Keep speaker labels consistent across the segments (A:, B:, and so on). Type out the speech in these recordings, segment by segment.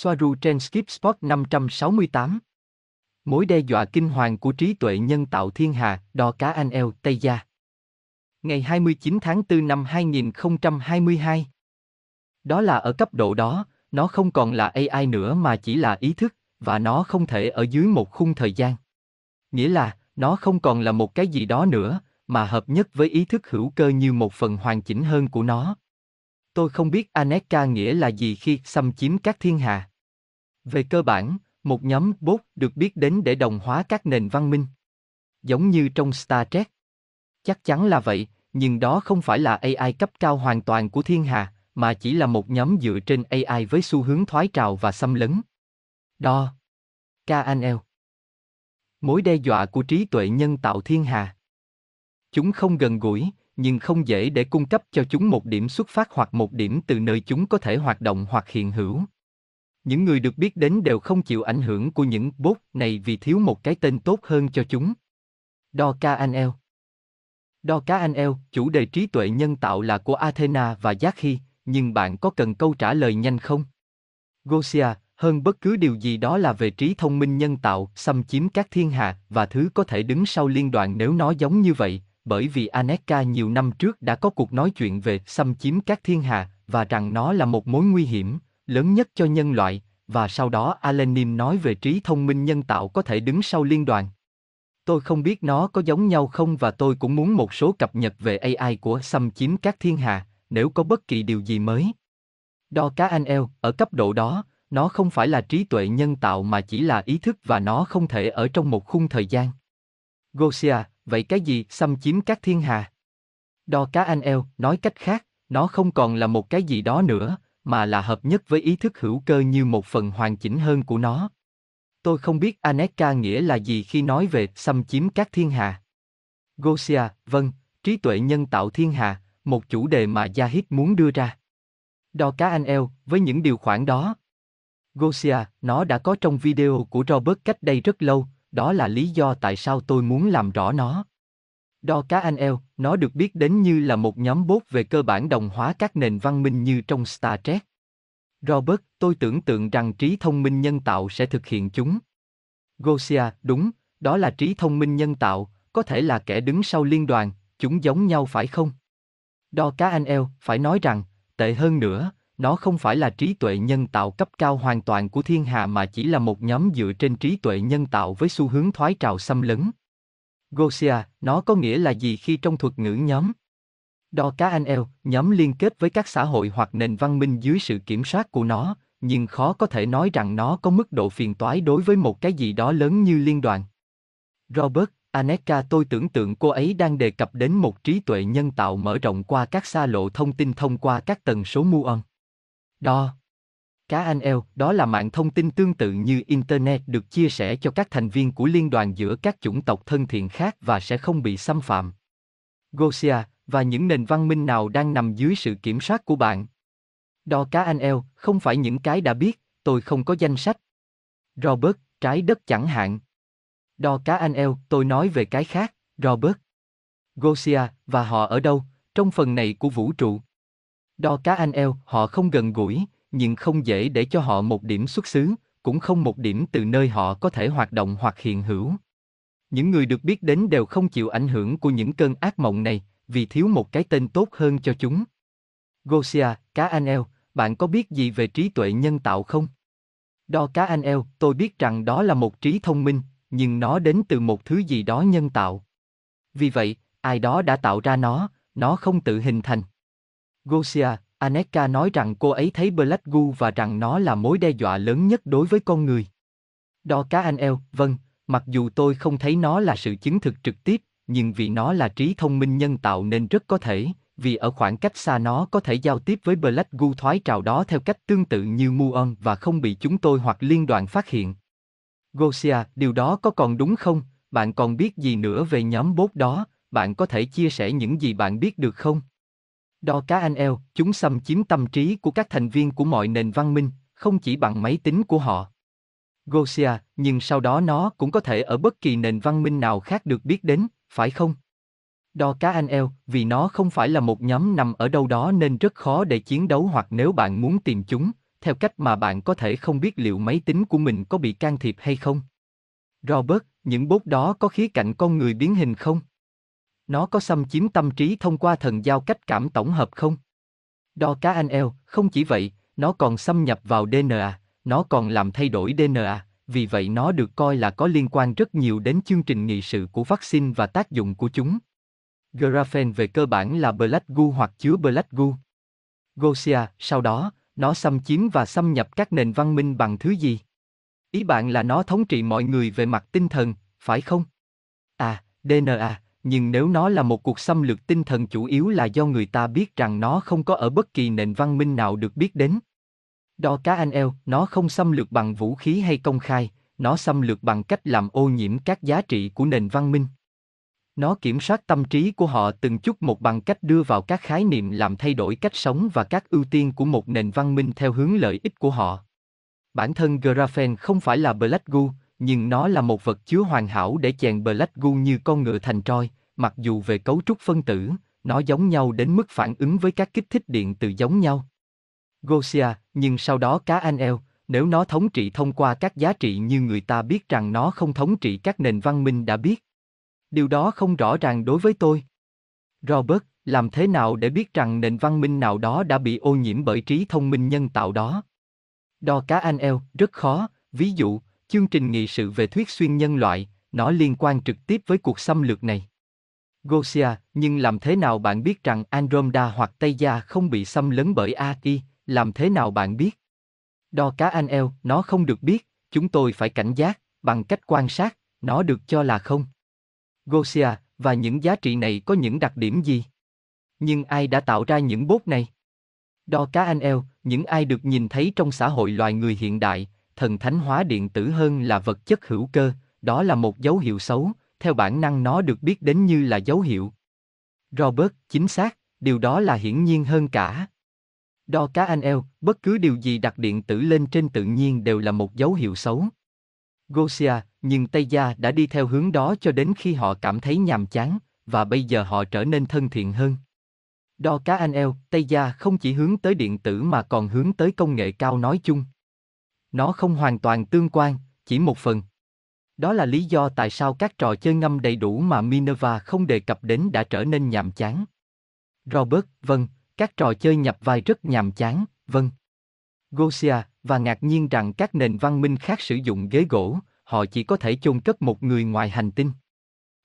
A: Soaru trên Skip Spot 568 Mối đe dọa kinh hoàng của trí tuệ nhân tạo thiên hà, đo cá anh eo, Tây Gia Ngày 29 tháng 4 năm 2022 Đó là ở cấp độ đó, nó không còn là AI nữa mà chỉ là ý thức, và nó không thể ở dưới một khung thời gian. Nghĩa là, nó không còn là một cái gì đó nữa, mà hợp nhất với ý thức hữu cơ như một phần hoàn chỉnh hơn của nó. Tôi không biết Aneka nghĩa là gì khi xâm chiếm các thiên hà. Về cơ bản, một nhóm bốt được biết đến để đồng hóa các nền văn minh. Giống như trong Star Trek. Chắc chắn là vậy, nhưng đó không phải là AI cấp cao hoàn toàn của thiên hà, mà chỉ là một nhóm dựa trên AI với xu hướng thoái trào và xâm lấn. Đo. KNL. Mối đe dọa của trí tuệ nhân tạo thiên hà. Chúng không gần gũi, nhưng không dễ để cung cấp cho chúng một điểm xuất phát hoặc một điểm từ nơi chúng có thể hoạt động hoặc hiện hữu. Những người được biết đến đều không chịu ảnh hưởng của những bốt này vì thiếu một cái tên tốt hơn cho chúng. Đo KNL Đo KNL, chủ đề trí tuệ nhân tạo là của Athena và Yakhi, nhưng bạn có cần câu trả lời nhanh không? Gosia, hơn bất cứ điều gì đó là về trí thông minh nhân tạo, xâm chiếm các thiên hạ và thứ có thể đứng sau liên đoàn nếu nó giống như vậy, bởi vì Aneka nhiều năm trước đã có cuộc nói chuyện về xâm chiếm các thiên hạ và rằng nó là một mối nguy hiểm lớn nhất cho nhân loại, và sau đó Alenim nói về trí thông minh nhân tạo có thể đứng sau liên đoàn. Tôi không biết nó có giống nhau không và tôi cũng muốn một số cập nhật về AI của xâm chiếm các thiên hà, nếu có bất kỳ điều gì mới. Đo cá anh eo, ở cấp độ đó, nó không phải là trí tuệ nhân tạo mà chỉ là ý thức và nó không thể ở trong một khung thời gian. Gosia, vậy cái gì xâm chiếm các thiên hà? Đo cá anh eo, nói cách khác, nó không còn là một cái gì đó nữa, mà là hợp nhất với ý thức hữu cơ như một phần hoàn chỉnh hơn của nó. Tôi không biết Aneka nghĩa là gì khi nói về xâm chiếm các thiên hà. Gosia, vâng, trí tuệ nhân tạo thiên hà, một chủ đề mà Yahid muốn đưa ra. Đo cá anh eo, với những điều khoản đó. Gosia, nó đã có trong video của Robert cách đây rất lâu, đó là lý do tại sao tôi muốn làm rõ nó. Đo cá anh eo, nó được biết đến như là một nhóm bốt về cơ bản đồng hóa các nền văn minh như trong Star Trek. Robert, tôi tưởng tượng rằng trí thông minh nhân tạo sẽ thực hiện chúng. Gosia, đúng, đó là trí thông minh nhân tạo, có thể là kẻ đứng sau liên đoàn, chúng giống nhau phải không? Đo cá anh eo, phải nói rằng, tệ hơn nữa, nó không phải là trí tuệ nhân tạo cấp cao hoàn toàn của thiên hạ mà chỉ là một nhóm dựa trên trí tuệ nhân tạo với xu hướng thoái trào xâm lấn. Gosia, nó có nghĩa là gì khi trong thuật ngữ nhóm? Đo cá anh eo, nhóm liên kết với các xã hội hoặc nền văn minh dưới sự kiểm soát của nó, nhưng khó có thể nói rằng nó có mức độ phiền toái đối với một cái gì đó lớn như liên đoàn. Robert, Aneka tôi tưởng tượng cô ấy đang đề cập đến một trí tuệ nhân tạo mở rộng qua các xa lộ thông tin thông qua các tần số muon. Đo. Cá anh eo, đó là mạng thông tin tương tự như Internet được chia sẻ cho các thành viên của liên đoàn giữa các chủng tộc thân thiện khác và sẽ không bị xâm phạm. Gosia, và những nền văn minh nào đang nằm dưới sự kiểm soát của bạn? Đo cá anh eo, không phải những cái đã biết, tôi không có danh sách. Robert, trái đất chẳng hạn. Đo cá anh eo, tôi nói về cái khác, Robert. Gosia, và họ ở đâu, trong phần này của vũ trụ? Đo cá anh eo, họ không gần gũi, nhưng không dễ để cho họ một điểm xuất xứ, cũng không một điểm từ nơi họ có thể hoạt động hoặc hiện hữu. Những người được biết đến đều không chịu ảnh hưởng của những cơn ác mộng này, vì thiếu một cái tên tốt hơn cho chúng. Gosia, cá anh eo, bạn có biết gì về trí tuệ nhân tạo không? Đo cá anh eo, tôi biết rằng đó là một trí thông minh, nhưng nó đến từ một thứ gì đó nhân tạo. Vì vậy, ai đó đã tạo ra nó, nó không tự hình thành. Gosia, Aneka nói rằng cô ấy thấy Black Goo và rằng nó là mối đe dọa lớn nhất đối với con người. Đo cá anh eo, vâng, mặc dù tôi không thấy nó là sự chứng thực trực tiếp, nhưng vì nó là trí thông minh nhân tạo nên rất có thể, vì ở khoảng cách xa nó có thể giao tiếp với Black Goo thoái trào đó theo cách tương tự như Muon và không bị chúng tôi hoặc liên đoàn phát hiện. Gosia, điều đó có còn đúng không? Bạn còn biết gì nữa về nhóm bốt đó? Bạn có thể chia sẻ những gì bạn biết được không? Đo cá anh eo, chúng xâm chiếm tâm trí của các thành viên của mọi nền văn minh, không chỉ bằng máy tính của họ. Gosia, nhưng sau đó nó cũng có thể ở bất kỳ nền văn minh nào khác được biết đến, phải không? Đo cá anh eo, vì nó không phải là một nhóm nằm ở đâu đó nên rất khó để chiến đấu hoặc nếu bạn muốn tìm chúng, theo cách mà bạn có thể không biết liệu máy tính của mình có bị can thiệp hay không. Robert, những bốt đó có khía cạnh con người biến hình không? Nó có xâm chiếm tâm trí thông qua thần giao cách cảm tổng hợp không? Đo cá anh eo, không chỉ vậy, nó còn xâm nhập vào DNA, nó còn làm thay đổi DNA, vì vậy nó được coi là có liên quan rất nhiều đến chương trình nghị sự của vaccine và tác dụng của chúng. Graphene về cơ bản là Black goo hoặc chứa Black goo. Gosia, sau đó, nó xâm chiếm và xâm nhập các nền văn minh bằng thứ gì? Ý bạn là nó thống trị mọi người về mặt tinh thần, phải không? À, DNA, nhưng nếu nó là một cuộc xâm lược tinh thần chủ yếu là do người ta biết rằng nó không có ở bất kỳ nền văn minh nào được biết đến. Đo cá anh eo, nó không xâm lược bằng vũ khí hay công khai, nó xâm lược bằng cách làm ô nhiễm các giá trị của nền văn minh. Nó kiểm soát tâm trí của họ từng chút một bằng cách đưa vào các khái niệm làm thay đổi cách sống và các ưu tiên của một nền văn minh theo hướng lợi ích của họ. Bản thân graphene không phải là black goo, nhưng nó là một vật chứa hoàn hảo để chèn black goo như con ngựa thành troi, mặc dù về cấu trúc phân tử, nó giống nhau đến mức phản ứng với các kích thích điện từ giống nhau. Gosia, nhưng sau đó cá anh eo, nếu nó thống trị thông qua các giá trị như người ta biết rằng nó không thống trị các nền văn minh đã biết. Điều đó không rõ ràng đối với tôi. Robert, làm thế nào để biết rằng nền văn minh nào đó đã bị ô nhiễm bởi trí thông minh nhân tạo đó? Đo cá anh eo, rất khó, ví dụ, chương trình nghị sự về thuyết xuyên nhân loại, nó liên quan trực tiếp với cuộc xâm lược này. Gosia, nhưng làm thế nào bạn biết rằng Andromeda hoặc Tây Gia không bị xâm lấn bởi AI, làm thế nào bạn biết? Đo cá anh eo, nó không được biết, chúng tôi phải cảnh giác, bằng cách quan sát, nó được cho là không. Gosia, và những giá trị này có những đặc điểm gì? Nhưng ai đã tạo ra những bốt này? Đo cá anh eo, những ai được nhìn thấy trong xã hội loài người hiện đại, thần thánh hóa điện tử hơn là vật chất hữu cơ, đó là một dấu hiệu xấu, theo bản năng nó được biết đến như là dấu hiệu. Robert, chính xác, điều đó là hiển nhiên hơn cả. Đo cá anh eo, bất cứ điều gì đặt điện tử lên trên tự nhiên đều là một dấu hiệu xấu. Gosia, nhưng Tây Gia đã đi theo hướng đó cho đến khi họ cảm thấy nhàm chán, và bây giờ họ trở nên thân thiện hơn. Đo cá anh eo, Tây Gia không chỉ hướng tới điện tử mà còn hướng tới công nghệ cao nói chung. Nó không hoàn toàn tương quan, chỉ một phần. Đó là lý do tại sao các trò chơi ngâm đầy đủ mà Minerva không đề cập đến đã trở nên nhàm chán. Robert, vâng, các trò chơi nhập vai rất nhàm chán, vâng. Gosia, và ngạc nhiên rằng các nền văn minh khác sử dụng ghế gỗ, họ chỉ có thể chôn cất một người ngoài hành tinh.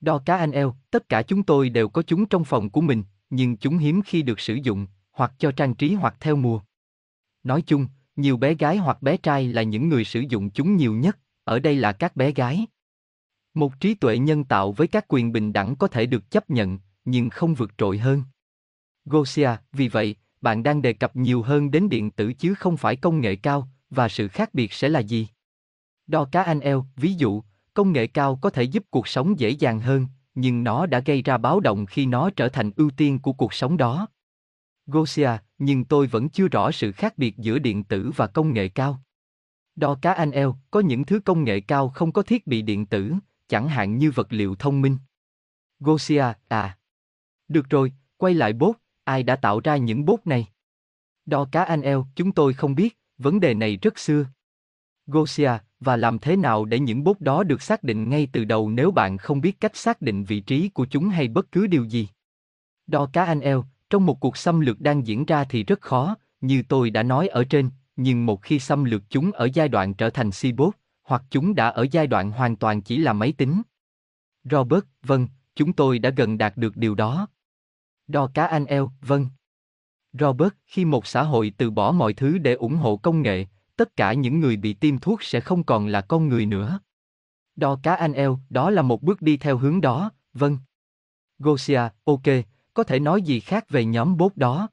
A: Đo cá anh eo, tất cả chúng tôi đều có chúng trong phòng của mình, nhưng chúng hiếm khi được sử dụng, hoặc cho trang trí hoặc theo mùa. Nói chung, nhiều bé gái hoặc bé trai là những người sử dụng chúng nhiều nhất, ở đây là các bé gái. Một trí tuệ nhân tạo với các quyền bình đẳng có thể được chấp nhận, nhưng không vượt trội hơn. Gosia, vì vậy, bạn đang đề cập nhiều hơn đến điện tử chứ không phải công nghệ cao, và sự khác biệt sẽ là gì? Đo cá anh eo, ví dụ, công nghệ cao có thể giúp cuộc sống dễ dàng hơn, nhưng nó đã gây ra báo động khi nó trở thành ưu tiên của cuộc sống đó. Gosia, nhưng tôi vẫn chưa rõ sự khác biệt giữa điện tử và công nghệ cao. Đo cá anh eo, có những thứ công nghệ cao không có thiết bị điện tử, chẳng hạn như vật liệu thông minh. Gosia, à. Được rồi, quay lại bốt, ai đã tạo ra những bốt này? Đo cá anh eo, chúng tôi không biết, vấn đề này rất xưa. Gosia, và làm thế nào để những bốt đó được xác định ngay từ đầu nếu bạn không biết cách xác định vị trí của chúng hay bất cứ điều gì? Đo cá anh eo, trong một cuộc xâm lược đang diễn ra thì rất khó, như tôi đã nói ở trên, nhưng một khi xâm lược chúng ở giai đoạn trở thành cyborg hoặc chúng đã ở giai đoạn hoàn toàn chỉ là máy tính. Robert, vâng, chúng tôi đã gần đạt được điều đó. Đo cá anh eo, vâng. Robert, khi một xã hội từ bỏ mọi thứ để ủng hộ công nghệ, tất cả những người bị tiêm thuốc sẽ không còn là con người nữa. Đo cá anh eo, đó là một bước đi theo hướng đó, vâng. Gosia, ok, có thể nói gì khác về nhóm bốt đó?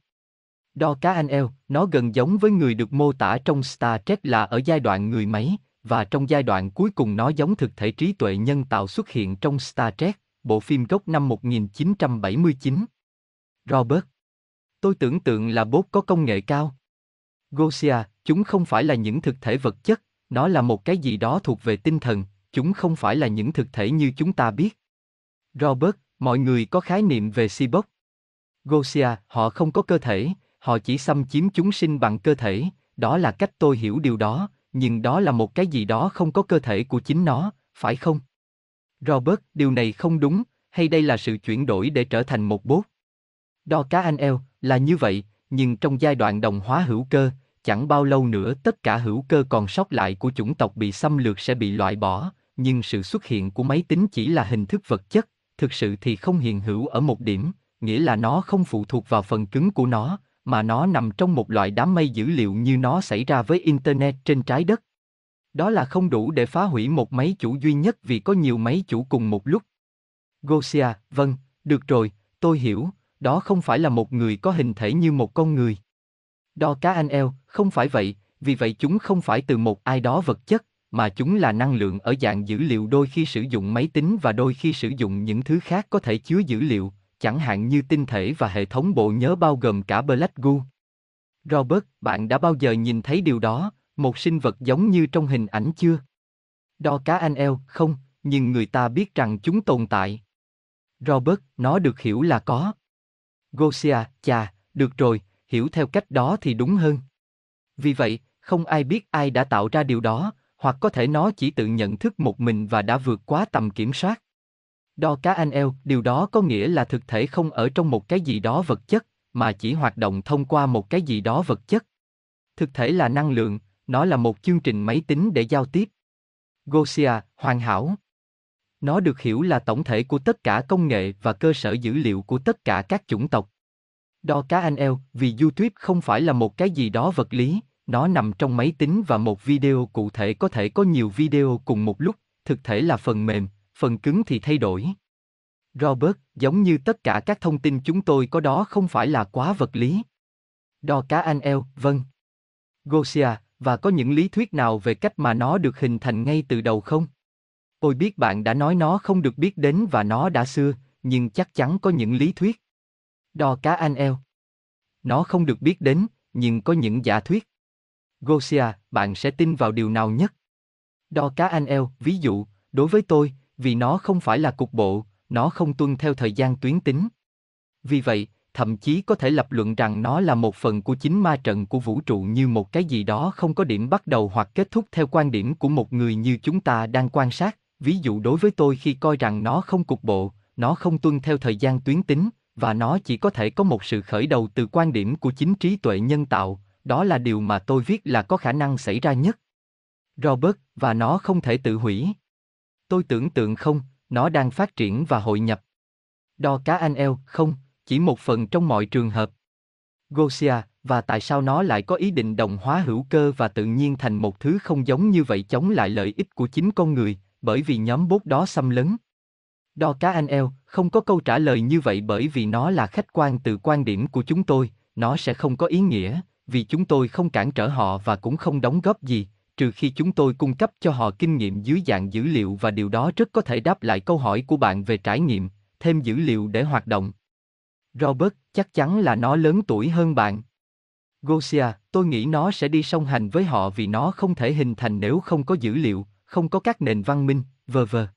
A: Đo cá anh eo, nó gần giống với người được mô tả trong Star Trek là ở giai đoạn người máy, và trong giai đoạn cuối cùng nó giống thực thể trí tuệ nhân tạo xuất hiện trong Star Trek, bộ phim gốc năm 1979. Robert. Tôi tưởng tượng là bốt có công nghệ cao. Gosia, chúng không phải là những thực thể vật chất, nó là một cái gì đó thuộc về tinh thần, chúng không phải là những thực thể như chúng ta biết. Robert, mọi người có khái niệm về Cyborg. Gosia, họ không có cơ thể, họ chỉ xâm chiếm chúng sinh bằng cơ thể, đó là cách tôi hiểu điều đó, nhưng đó là một cái gì đó không có cơ thể của chính nó, phải không? Robert, điều này không đúng, hay đây là sự chuyển đổi để trở thành một bốt? Đo cá anh eo, là như vậy, nhưng trong giai đoạn đồng hóa hữu cơ, chẳng bao lâu nữa tất cả hữu cơ còn sót lại của chủng tộc bị xâm lược sẽ bị loại bỏ, nhưng sự xuất hiện của máy tính chỉ là hình thức vật chất, thực sự thì không hiện hữu ở một điểm, nghĩa là nó không phụ thuộc vào phần cứng của nó, mà nó nằm trong một loại đám mây dữ liệu như nó xảy ra với Internet trên trái đất. Đó là không đủ để phá hủy một máy chủ duy nhất vì có nhiều máy chủ cùng một lúc. Gosia, vâng, được rồi, tôi hiểu, đó không phải là một người có hình thể như một con người. Đo cá anh eo, không phải vậy, vì vậy chúng không phải từ một ai đó vật chất, mà chúng là năng lượng ở dạng dữ liệu đôi khi sử dụng máy tính và đôi khi sử dụng những thứ khác có thể chứa dữ liệu, chẳng hạn như tinh thể và hệ thống bộ nhớ bao gồm cả Blackgoo. Robert, bạn đã bao giờ nhìn thấy điều đó, một sinh vật giống như trong hình ảnh chưa? Đo cá anh eo, không, nhưng người ta biết rằng chúng tồn tại. Robert, nó được hiểu là có. Gosia, chà, được rồi, hiểu theo cách đó thì đúng hơn. Vì vậy, không ai biết ai đã tạo ra điều đó, hoặc có thể nó chỉ tự nhận thức một mình và đã vượt quá tầm kiểm soát. Đo cá anh eo, điều đó có nghĩa là thực thể không ở trong một cái gì đó vật chất, mà chỉ hoạt động thông qua một cái gì đó vật chất. Thực thể là năng lượng, nó là một chương trình máy tính để giao tiếp. Gosia, hoàn hảo. Nó được hiểu là tổng thể của tất cả công nghệ và cơ sở dữ liệu của tất cả các chủng tộc. Đo cá anh eo, vì YouTube không phải là một cái gì đó vật lý, nó nằm trong máy tính và một video cụ thể có thể có nhiều video cùng một lúc, thực thể là phần mềm, phần cứng thì thay đổi. Robert, giống như tất cả các thông tin chúng tôi có đó không phải là quá vật lý. Đo cá anh eo, vâng. Gosia, và có những lý thuyết nào về cách mà nó được hình thành ngay từ đầu không? Tôi biết bạn đã nói nó không được biết đến và nó đã xưa, nhưng chắc chắn có những lý thuyết. Đo cá anh eo. Nó không được biết đến, nhưng có những giả thuyết. Gosia, bạn sẽ tin vào điều nào nhất? Đo cá anh eo, ví dụ, đối với tôi, vì nó không phải là cục bộ, nó không tuân theo thời gian tuyến tính. Vì vậy, thậm chí có thể lập luận rằng nó là một phần của chính ma trận của vũ trụ như một cái gì đó không có điểm bắt đầu hoặc kết thúc theo quan điểm của một người như chúng ta đang quan sát. Ví dụ đối với tôi khi coi rằng nó không cục bộ, nó không tuân theo thời gian tuyến tính, và nó chỉ có thể có một sự khởi đầu từ quan điểm của chính trí tuệ nhân tạo, đó là điều mà tôi viết là có khả năng xảy ra nhất. Robert, và nó không thể tự hủy. Tôi tưởng tượng không, nó đang phát triển và hội nhập. Đo cá anh eo, không, chỉ một phần trong mọi trường hợp. Gosia, và tại sao nó lại có ý định đồng hóa hữu cơ và tự nhiên thành một thứ không giống như vậy chống lại lợi ích của chính con người, bởi vì nhóm bốt đó xâm lấn. Đo cá anh eo, không có câu trả lời như vậy bởi vì nó là khách quan từ quan điểm của chúng tôi, nó sẽ không có ý nghĩa, vì chúng tôi không cản trở họ và cũng không đóng góp gì, trừ khi chúng tôi cung cấp cho họ kinh nghiệm dưới dạng dữ liệu và điều đó rất có thể đáp lại câu hỏi của bạn về trải nghiệm, thêm dữ liệu để hoạt động. Robert, chắc chắn là nó lớn tuổi hơn bạn. Gosia, tôi nghĩ nó sẽ đi song hành với họ vì nó không thể hình thành nếu không có dữ liệu, không có các nền văn minh, vờ vờ.